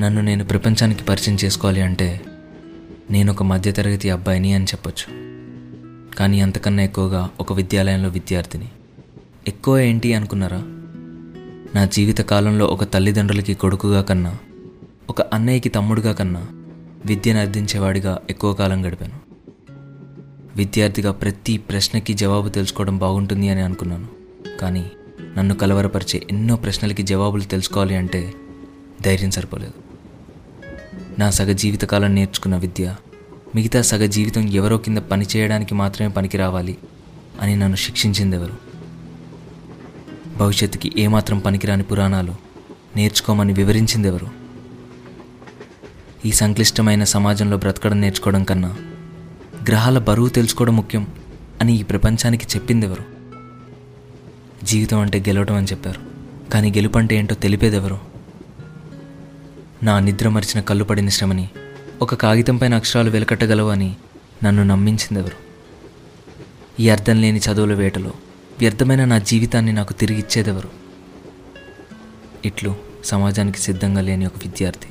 నన్ను నేను ప్రపంచానికి పరిచయం చేసుకోవాలి అంటే నేను ఒక మధ్యతరగతి అబ్బాయిని అని చెప్పొచ్చు. కానీ అంతకన్నా ఎక్కువగా ఒక విద్యాలయంలో విద్యార్థిని. ఎక్కువ ఏంటి అనుకున్నారా? నా జీవిత కాలంలో ఒక తల్లిదండ్రులకి కొడుకుగా కన్నా ఒక అన్నయ్యకి తమ్ముడుగా కన్నా విద్యను అర్థించేవాడిగా ఎక్కువ కాలం గడిపాను. విద్యార్థిగా ప్రతి ప్రశ్నకి జవాబు తెలుసుకోవడం బాగుంటుంది అని అనుకున్నాను. కానీ నన్ను కలవరపరిచే ఎన్నో ప్రశ్నలకి జవాబులు తెలుసుకోవాలి అంటే ధైర్యం సరిపోలేదు. నా సగ జీవితకాలం నేర్చుకున్న విద్య. మిగతా సగ జీవితం ఎవరో కింద పని చేయడానికి మాత్రమే పనికి రావాలి అని నన్ను శిక్షించింది ఎవరు భవిష్యత్తుకి ఏమాత్రం పనికిరాని పురాణాలు నేర్చుకోమని వివరించింది ఎవరు ఈ సంక్లిష్టమైన సమాజంలో బ్రతకడం నేర్చుకోవడం కన్నా గ్రహాల బరువు తెలుసుకోవడం ముఖ్యం అని ఈ ప్రపంచానికి చెప్పింది ఎవరు జీవితం అంటే గెలవడం అని చెప్పారు. కానీ గెలుపంటే ఏంటో తెలిపేదెవరు? నా నిద్ర మరిచిన కళ్ళు పడిన శ్రమని ఒక కాగితంపైన అక్షరాలు వెలకట్టగలవు అని నన్ను నమ్మించిందెవరు? ఈ అర్థం లేని చదువుల వేటలో వ్యర్థమైన నా జీవితాన్ని నాకు తిరిగి ఇచ్చేదెవరు? ఇట్లు సమాజానికి సిద్ధంగా లేని ఒక విద్యార్థి.